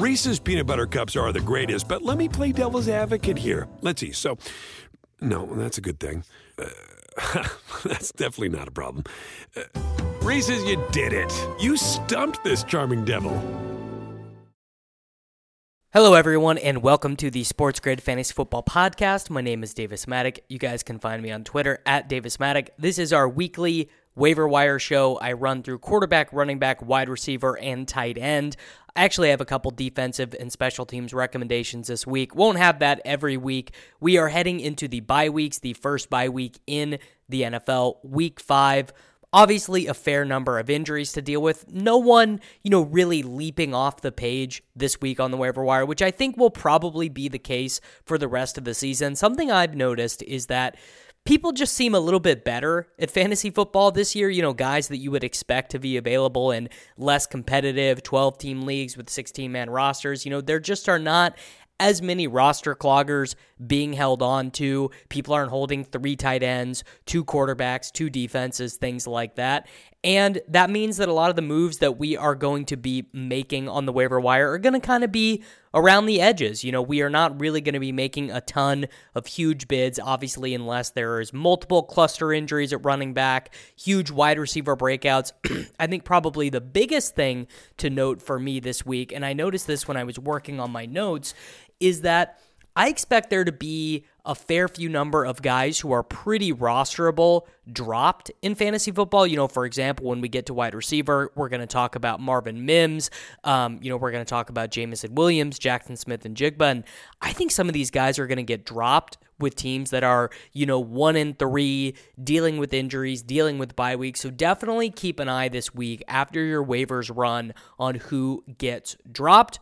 Reese's peanut butter cups are the greatest, but let me play devil's advocate here. Let's see. So, no, that's a good thing. Uh, that's definitely not a problem. Uh, Reese's, you did it. You stumped this charming devil. Hello, everyone, and welcome to the Sports Grid Fantasy Football Podcast. My name is Davis Mattek. You guys can find me on Twitter at Davis Mattek. This is our weekly waiver wire show. I run through quarterback, running back, wide receiver, and tight end. I actually have a couple defensive and special teams recommendations this week. Won't have that every week. We are heading into the bye weeks, the first bye week in the NFL, week five. Obviously, a fair number of injuries to deal with. No one, you know, really leaping off the page this week on the waiver wire, which I think will probably be the case for the rest of the season. Something I've noticed is that people just seem a little bit better at fantasy football this year. You know, guys that you would expect to be available in less competitive 12 team leagues with 16 man rosters. You know, there just are not as many roster cloggers being held on to. People aren't holding three tight ends, two quarterbacks, two defenses, things like that. And that means that a lot of the moves that we are going to be making on the waiver wire are going to kind of be around the edges. You know, we are not really going to be making a ton of huge bids, obviously, unless there is multiple cluster injuries at running back, huge wide receiver breakouts. I think probably the biggest thing to note for me this week, and I noticed this when I was working on my notes, is that I expect there to be a fair few number of guys who are pretty rosterable dropped in fantasy football. You know, for example, when we get to wide receiver, we're going to talk about Marvin Mims. Um, you know, we're going to talk about Jameson Williams, Jaxon Smith-Njigba. And I think some of these guys are going to get dropped with teams that are, you know, one in three, dealing with injuries, dealing with bye weeks. So definitely keep an eye this week after your waivers run on who gets dropped.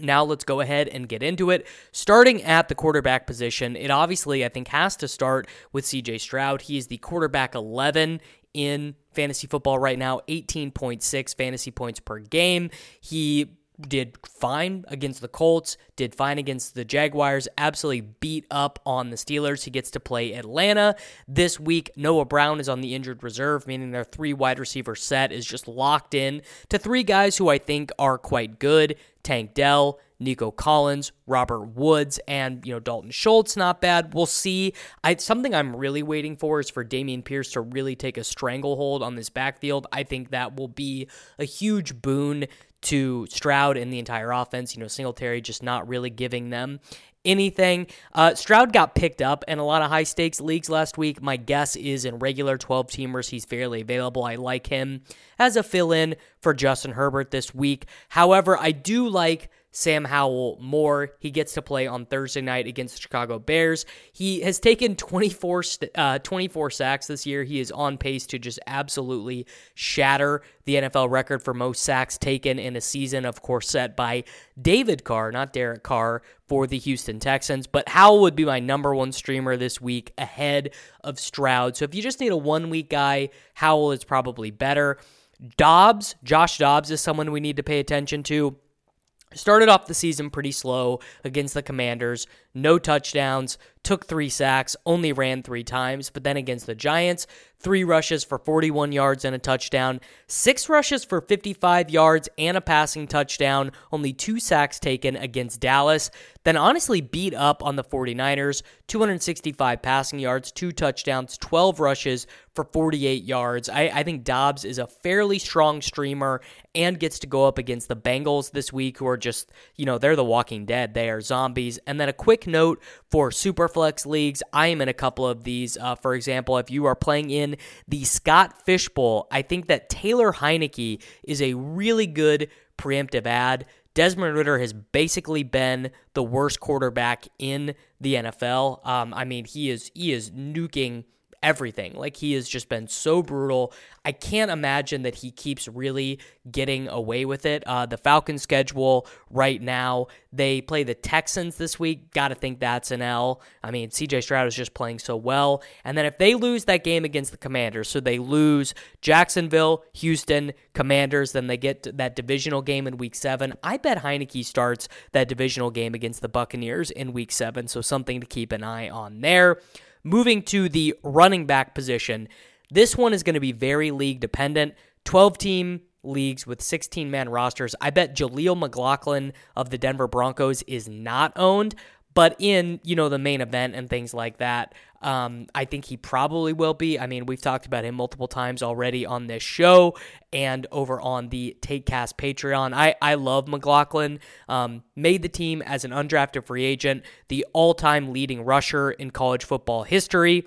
Now let's go ahead and get into it. Starting at the quarterback position, it obviously, I think, has to start with CJ Stroud. He is the quarterback 11 in fantasy football right now, 18.6 fantasy points per game. He did fine against the Colts, did fine against the Jaguars, absolutely beat up on the Steelers. He gets to play Atlanta this week. Noah Brown is on the injured reserve, meaning their three wide receiver set is just locked in to three guys who I think are quite good. Tank Dell, Nico Collins, Robert Woods, and you know Dalton Schultz. Not bad. We'll see. I something I'm really waiting for is for Dameon Pierce to really take a stranglehold on this backfield. I think that will be a huge boon to Stroud and the entire offense. You know, Singletary just not really giving them anything. Uh, Stroud got picked up in a lot of high stakes leagues last week. My guess is in regular 12 teamers, he's fairly available. I like him as a fill in for Justin Herbert this week. However, I do like Sam Howell more. He gets to play on Thursday night against the Chicago Bears. He has taken 24, uh, 24 sacks this year. He is on pace to just absolutely shatter the NFL record for most sacks taken in a season, of course, set by David Carr, not Derek Carr, for the Houston Texans. But Howell would be my number one streamer this week ahead of Stroud. So if you just need a one week guy, Howell is probably better. Dobbs, Josh Dobbs is someone we need to pay attention to. Started off the season pretty slow against the Commanders, no touchdowns, took three sacks, only ran three times, but then against the Giants, three rushes for 41 yards and a touchdown, six rushes for 55 yards and a passing touchdown, only two sacks taken against Dallas. Then honestly beat up on the 49ers, 265 passing yards, two touchdowns, 12 rushes for 48 yards. I, I think Dobbs is a fairly strong streamer and gets to go up against the Bengals this week, who are just, you know, they're the walking dead. They are zombies. And then a quick note for Superflex leagues. I am in a couple of these. Uh, for example, if you are playing in the Scott Fishbowl, I think that Taylor Heinicke is a really good preemptive ad. Desmond Ridder has basically been the worst quarterback in the NFL. Um, I mean, he is he is nuking everything. Like he has just been so brutal. I can't imagine that he keeps really getting away with it. Uh, the Falcons schedule right now, they play the Texans this week. Got to think that's an L. I mean, CJ Stroud is just playing so well. And then if they lose that game against the Commanders, so they lose Jacksonville, Houston, Commanders, then they get that divisional game in week seven. I bet Heinicke starts that divisional game against the Buccaneers in week seven. So something to keep an eye on there. Moving to the running back position, this one is going to be very league dependent. 12 team leagues with 16 man rosters. I bet Jaleel McLaughlin of the Denver Broncos is not owned, but in, you know, the main event and things like that, um, I think he probably will be. I mean, we've talked about him multiple times already on this show and over on the TakeCast Patreon. I, I love McLaughlin. Um, made the team as an undrafted free agent, the all time leading rusher in college football history.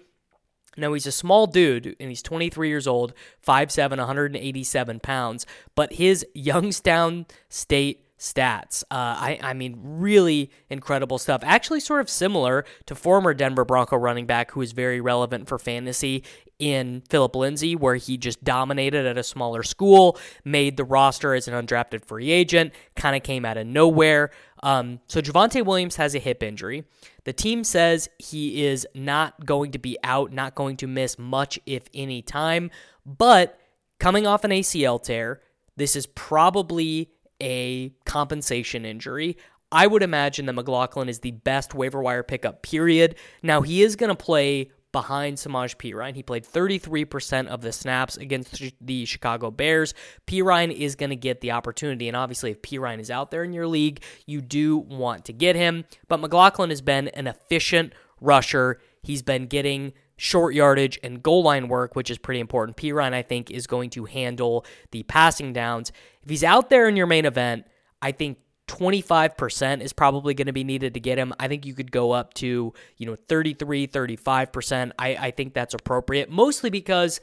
Now, he's a small dude, and he's 23 years old, 5'7, 187 pounds, but his Youngstown State stats. Uh, I, I mean, really incredible stuff. Actually, sort of similar to former Denver Bronco running back who is very relevant for fantasy in Philip Lindsay, where he just dominated at a smaller school, made the roster as an undrafted free agent, kind of came out of nowhere. Um, so Javonte Williams has a hip injury. The team says he is not going to be out, not going to miss much, if any, time. But coming off an ACL tear, this is probably a compensation injury. I would imagine that McLaughlin is the best waiver wire pickup, period. Now, he is going to play behind Samaj Perine. He played 33% of the snaps against the Chicago Bears. Perine is going to get the opportunity, and obviously, if Perine is out there in your league, you do want to get him. But McLaughlin has been an efficient rusher. He's been getting short yardage and goal line work, which is pretty important. Perine, I think, is going to handle the passing downs. If he's out there in your main event, I think 25% is probably going to be needed to get him. I think you could go up to, you know, 33, 35%. I, I think that's appropriate, mostly because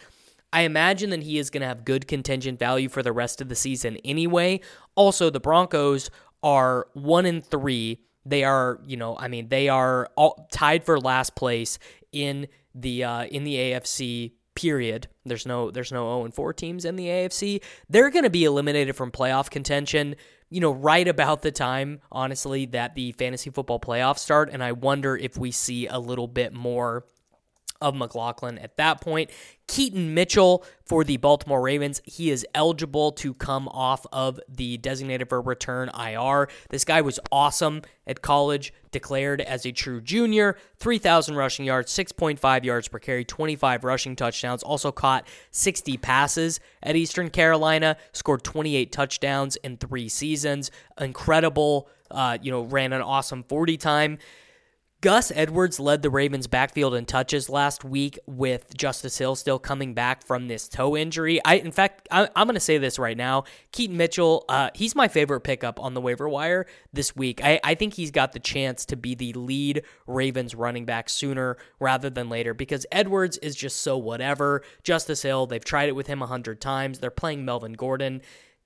I imagine that he is going to have good contingent value for the rest of the season anyway. Also, the Broncos are one in three. They are, you know, I mean, they are all tied for last place in the uh, in the AFC period. There's no there's no 0 and 4 teams in the AFC. They're going to be eliminated from playoff contention, you know, right about the time honestly that the fantasy football playoffs start and I wonder if we see a little bit more of McLaughlin at that point. Keaton Mitchell for the Baltimore Ravens. He is eligible to come off of the designated for return IR. This guy was awesome at college, declared as a true junior. 3,000 rushing yards, 6.5 yards per carry, 25 rushing touchdowns. Also caught 60 passes at Eastern Carolina, scored 28 touchdowns in three seasons. Incredible, uh, you know, ran an awesome 40 time. Gus Edwards led the Ravens backfield in touches last week with Justice Hill still coming back from this toe injury. I, in fact, I, am going to say this right now. Keaton Mitchell, uh, he's my favorite pickup on the waiver wire this week. I, I think he's got the chance to be the lead Ravens running back sooner rather than later because Edwards is just so whatever. Justice Hill, they've tried it with him a hundred times. They're playing Melvin Gordon.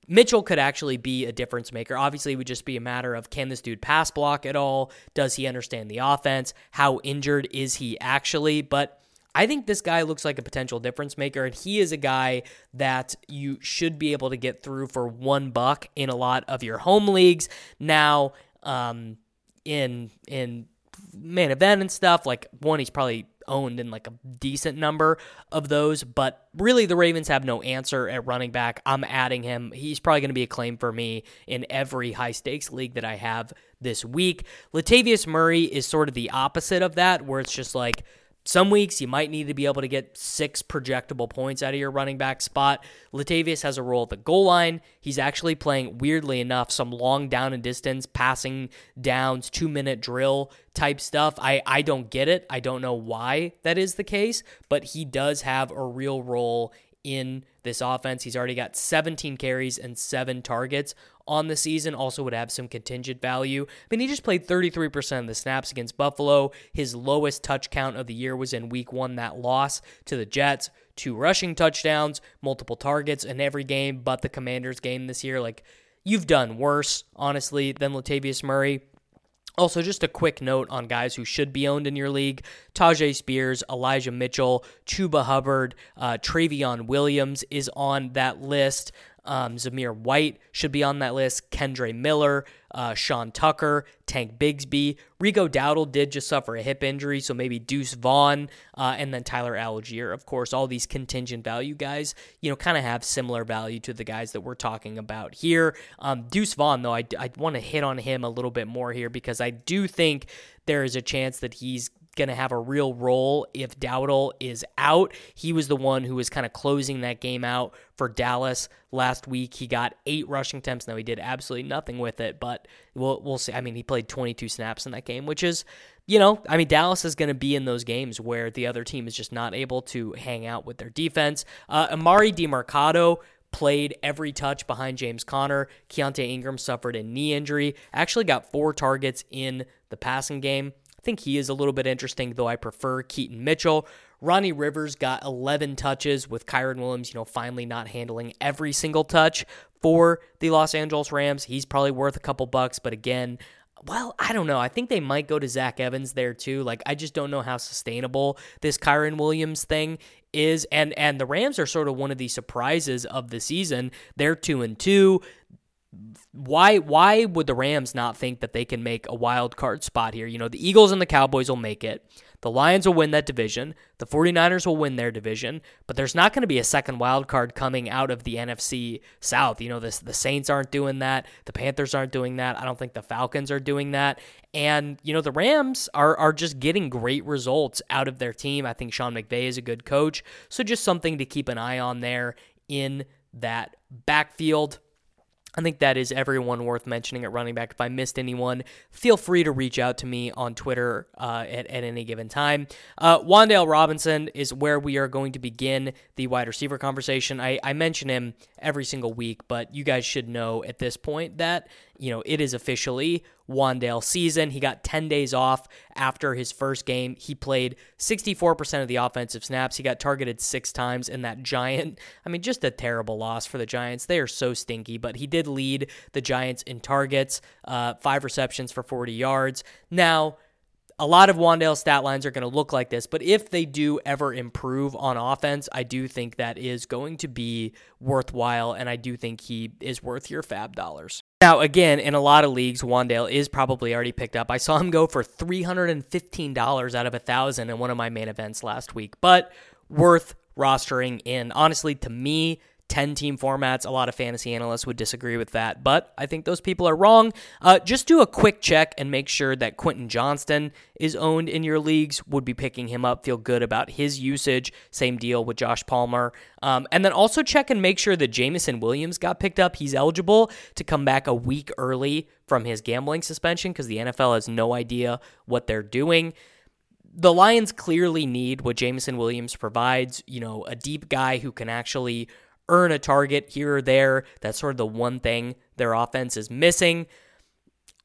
Mitchell could actually be a difference maker. Obviously, it would just be a matter of can this dude pass block at all? Does he understand the offense? How injured is he actually? But I think this guy looks like a potential difference maker, and he is a guy that you should be able to get through for one buck in a lot of your home leagues. Now, um, in in main event and stuff, like one, he's probably owned in like a decent number of those, but really the Ravens have no answer at running back. I'm adding him. He's probably going to be a claim for me in every high stakes league that I have this week. Latavius Murray is sort of the opposite of that, where it's just like, some weeks you might need to be able to get six projectable points out of your running back spot. Latavius has a role at the goal line. He's actually playing, weirdly enough, some long down and distance, passing downs, two minute drill type stuff. I, I don't get it. I don't know why that is the case, but he does have a real role in this offense. He's already got 17 carries and seven targets on the season. Also, would have some contingent value. I mean, he just played 33% of the snaps against Buffalo. His lowest touch count of the year was in week one, that loss to the Jets. Two rushing touchdowns, multiple targets in every game but the Commanders game this year. Like, you've done worse, honestly, than Latavius Murray. Also, just a quick note on guys who should be owned in your league Tyjae Spears, Elijah Mitchell, Chuba Hubbard, uh, Trayveon Williams is on that list. Um, Zamir White should be on that list. Kendre Miller, uh, Sean Tucker, Tank Bigsby. Rico Dowdle did just suffer a hip injury, so maybe Deuce Vaughn, uh, and then Tyler Allgeier. Of course, all these contingent value guys, you know, kind of have similar value to the guys that we're talking about here. Um, Deuce Vaughn, though, I, I want to hit on him a little bit more here because I do think there is a chance that he's going to have a real role if Dowdle is out. He was the one who was kind of closing that game out for Dallas last week. He got eight rushing attempts. Now he did absolutely nothing with it, but we'll we'll see. I mean, he played 22 snaps in that game, which is, you know, I mean, Dallas is going to be in those games where the other team is just not able to hang out with their defense. Uh, Emari Demercado played every touch behind James Conner. Keaontay Ingram suffered a knee injury. Actually got four targets in the passing game. I think he is a little bit interesting, though I prefer Keaton Mitchell. Ronnie Rivers got 11 touches with Kyren Williams, you know, finally not handling every single touch for the Los Angeles Rams. He's probably worth a couple bucks, but again, well, I don't know. I think they might go to Zach Evans there too. Like, I just don't know how sustainable this Kyren Williams thing is. And and the Rams are sort of one of the surprises of the season. They're two and two why why would the Rams not think that they can make a wild card spot here? You know, the Eagles and the Cowboys will make it. The Lions will win that division. The 49ers will win their division, but there's not going to be a second wild card coming out of the NFC South. You know, this the Saints aren't doing that. The Panthers aren't doing that. I don't think the Falcons are doing that. And, you know, the Rams are are just getting great results out of their team. I think Sean McVay is a good coach. So just something to keep an eye on there in that backfield. I think that is everyone worth mentioning at running back. If I missed anyone, feel free to reach out to me on Twitter uh, at, at any given time. Uh, Wan'Dale Robinson is where we are going to begin the wide receiver conversation. I, I mention him every single week, but you guys should know at this point that you know, it is officially Wan'Dale season. He got 10 days off after his first game. He played 64% of the offensive snaps. He got targeted six times in that giant. I mean, just a terrible loss for the Giants. They are so stinky, but he did lead the Giants in targets, uh, five receptions for 40 yards. Now, a lot of Wan'Dale's stat lines are going to look like this, but if they do ever improve on offense, I do think that is going to be worthwhile, and I do think he is worth your FAAB dollars. Now, again, in a lot of leagues, Wan'Dale is probably already picked up. I saw him go for $315 out of a thousand in one of my main events last week, but worth rostering in. Honestly, to me, 10 team formats. A lot of fantasy analysts would disagree with that, but I think those people are wrong. Uh, just do a quick check and make sure that Quentin Johnston is owned in your leagues. Would be picking him up. Feel good about his usage. Same deal with Josh Palmer. Um, and then also check and make sure that Jameson Williams got picked up. He's eligible to come back a week early from his gambling suspension because the NFL has no idea what they're doing the Lions clearly need what Jameson Williams provides, you know, a deep guy who can actually earn a target here or there. That's sort of the one thing their offense is missing.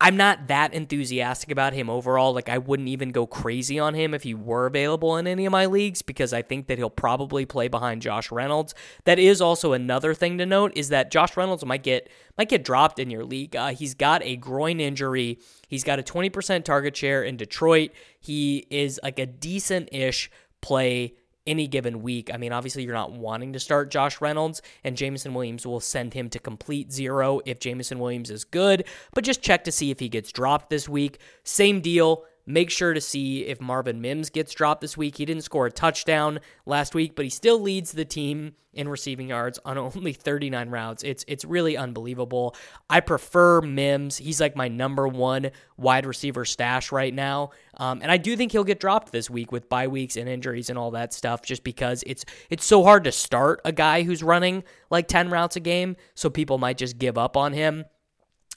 I'm not that enthusiastic about him overall. Like, I wouldn't even go crazy on him if he were available in any of my leagues because I think that he'll probably play behind Josh Reynolds. That is also another thing to note is that Josh Reynolds might get might get dropped in your league. Uh, he's got a groin injury. He's got a 20% target share in Detroit. He is like a decent ish play any given week. I mean, obviously, you're not wanting to start Josh Reynolds, and Jameson Williams will send him to complete zero if Jameson Williams is good, but just check to see if he gets dropped this week. Same deal. Make sure to see if Marvin Mims gets dropped this week. He didn't score a touchdown last week, but he still leads the team in receiving yards on only 39 routes. It's it's really unbelievable. I prefer Mims. He's like my number one wide receiver stash right now, um, and I do think he'll get dropped this week with bye weeks and injuries and all that stuff. Just because it's it's so hard to start a guy who's running like 10 routes a game, so people might just give up on him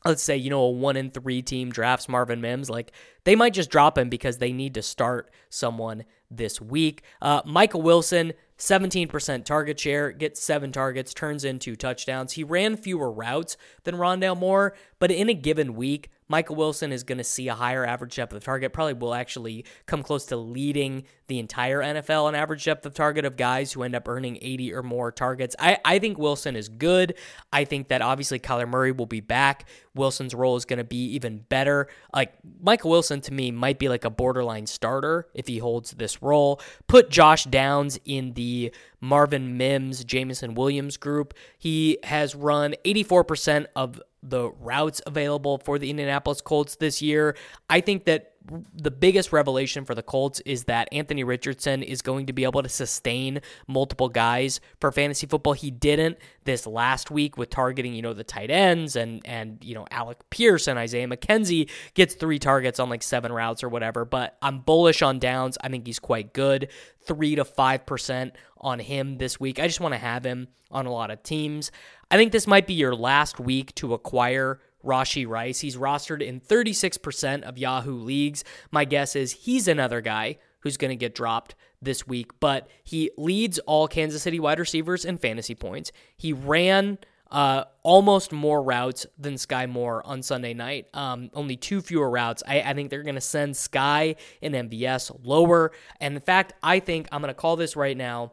let's say, you know, a one in three team drafts Marvin Mims, like they might just drop him because they need to start someone this week. Uh, Michael Wilson, 17% target share, gets seven targets, turns into touchdowns. He ran fewer routes than Rondale Moore, but in a given week, Michael Wilson is going to see a higher average depth of target, probably will actually come close to leading the entire NFL on average depth of target of guys who end up earning 80 or more targets. I, I think Wilson is good. I think that obviously Kyler Murray will be back. Wilson's role is going to be even better. Like Michael Wilson to me might be like a borderline starter if he holds this role. Put Josh Downs in the Marvin Mims, Jameson Williams group. He has run 84% of the routes available for the Indianapolis Colts this year. I think that the biggest revelation for the Colts is that Anthony Richardson is going to be able to sustain multiple guys for fantasy football. He didn't this last week with targeting, you know, the tight ends and and you know Alec Pierce and Isaiah McKenzie gets three targets on like seven routes or whatever. But I'm bullish on Downs. I think he's quite good. Three to five percent on him this week. I just want to have him on a lot of teams. I think this might be your last week to acquire Rashee Rice. He's rostered in 36% of Yahoo leagues. My guess is he's another guy who's going to get dropped this week, but he leads all Kansas City wide receivers in fantasy points. He ran uh, almost more routes than Sky Moore on Sunday night. Um, only two fewer routes. I, I think they're going to send Sky and MVS lower. And in fact, I think I'm going to call this right now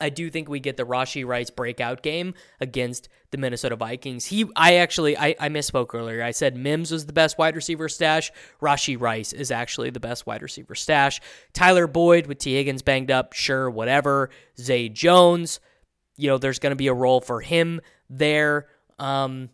I do think we get the Rashee Rice breakout game against the Minnesota Vikings. He, I actually, I, I misspoke earlier. I said Mims was the best wide receiver stash. Rashee Rice is actually the best wide receiver stash. Tyler Boyd with Tee Higgins banged up, sure, whatever. Zay Jones, you know, there's going to be a role for him there. Um,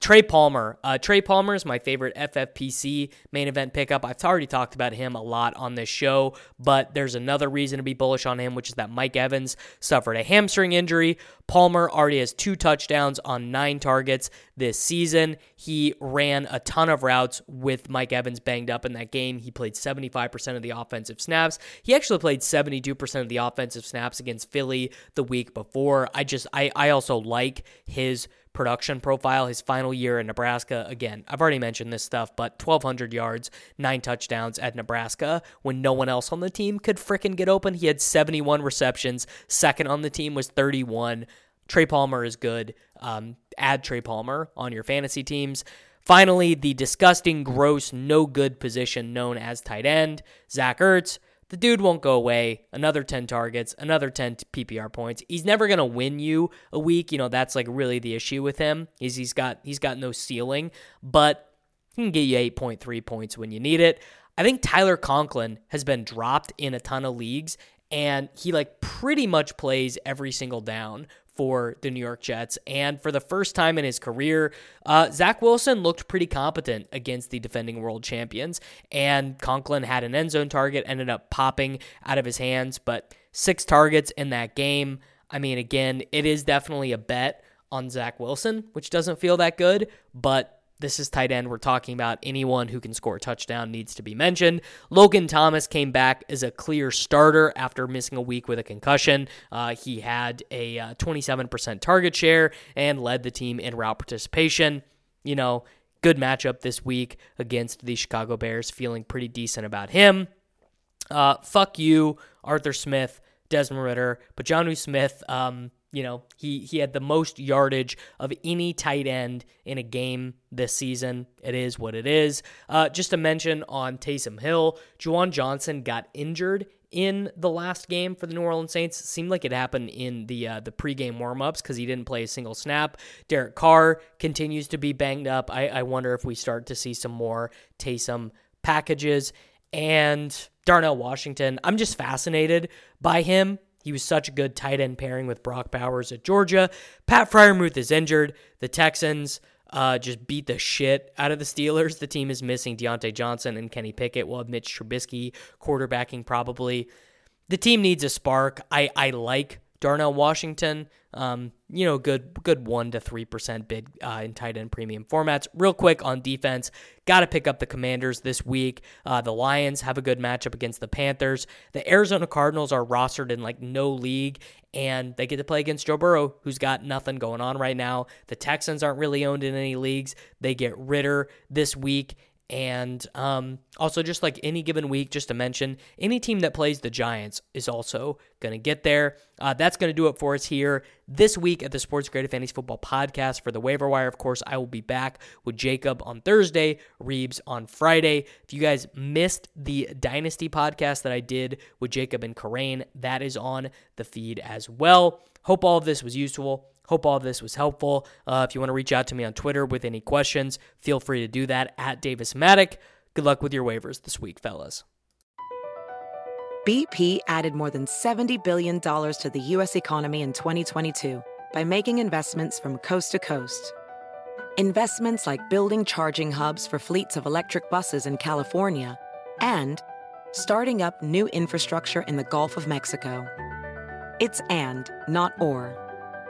Trey Palmer. Uh, Trey Palmer is my favorite FFPC main event pickup. I've already talked about him a lot on this show, but there's another reason to be bullish on him, which is that Mike Evans suffered a hamstring injury. Palmer already has two touchdowns on nine targets this season. He ran a ton of routes with Mike Evans banged up in that game. He played 75% of the offensive snaps. He actually played 72% of the offensive snaps against Philly the week before. I just, I, I also like his production profile. His final year in Nebraska, again, I've already mentioned this stuff, but 1,200 yards, nine touchdowns at Nebraska when no one else on the team could fricking get open. He had 71 receptions. Second on the team was 31. Trey Palmer is good. Um, add Trey Palmer on your fantasy teams. Finally, the disgusting, gross, no good position known as tight end, Zach Ertz. The dude won't go away. Another 10 targets, another 10 PPR points. He's never going to win you a week. You know, that's like really the issue with him. Is he's got he's got no ceiling, but he can get you 8.3 points when you need it. I think Tyler Conklin has been dropped in a ton of leagues and he like pretty much plays every single down for the New York Jets. And for the first time in his career, uh, Zach Wilson looked pretty competent against the defending world champions. And Conklin had an end zone target, ended up popping out of his hands, but six targets in that game. I mean, again, it is definitely a bet on Zach Wilson, which doesn't feel that good, but this is tight end. We're talking about anyone who can score a touchdown needs to be mentioned. Logan Thomas came back as a clear starter after missing a week with a concussion. Uh, he had a uh, 27% target share and led the team in route participation. You know, good matchup this week against the Chicago Bears. Feeling pretty decent about him. Uh, fuck you, Arthur Smith, Desmond Ridder, but John Jonnu Smith. Um, you know, he he had the most yardage of any tight end in a game this season. It is what it is. Uh, just to mention on Taysom Hill, Juwan Johnson got injured in the last game for the New Orleans Saints. It seemed like it happened in the uh, the pregame warmups because he didn't play a single snap. Derek Carr continues to be banged up. I, I wonder if we start to see some more Taysom packages. And Darnell Washington, I'm just fascinated by him he was such a good tight end pairing with Brock Bowers at Georgia. Pat Freiermuth is injured. The Texans uh, just beat the shit out of the Steelers. The team is missing Diontae Johnson and Kenny Pickett. We'll have Mitch Trubisky quarterbacking probably. The team needs a spark. I, I like Darnell Washington. Um, you know, good good one to three percent bid uh, in tight end premium formats. Real quick on defense, got to pick up the Commanders this week. Uh, the Lions have a good matchup against the Panthers. The Arizona Cardinals are rostered in like no league, and they get to play against Joe Burrow, who's got nothing going on right now. The Texans aren't really owned in any leagues. They get Ridder this week. And um, also, just like any given week, just to mention, any team that plays the Giants is also going to get there. Uh, that's going to do it for us here this week at the Sports Grid Fantasy Football Podcast for the waiver wire. Of course, I will be back with Jacob on Thursday, Reeves on Friday. If you guys missed the Dynasty podcast that I did with Jacob and Karain, that is on the feed as well. Hope all of this was useful. Hope all of this was helpful. Uh, if you want to reach out to me on Twitter with any questions, feel free to do that at Davis Mattek. Good luck with your waivers this week, fellas. BP added more than $70 billion to the U.S. economy in 2022 by making investments from coast to coast. Investments like building charging hubs for fleets of electric buses in California and starting up new infrastructure in the Gulf of Mexico. It's and, not or.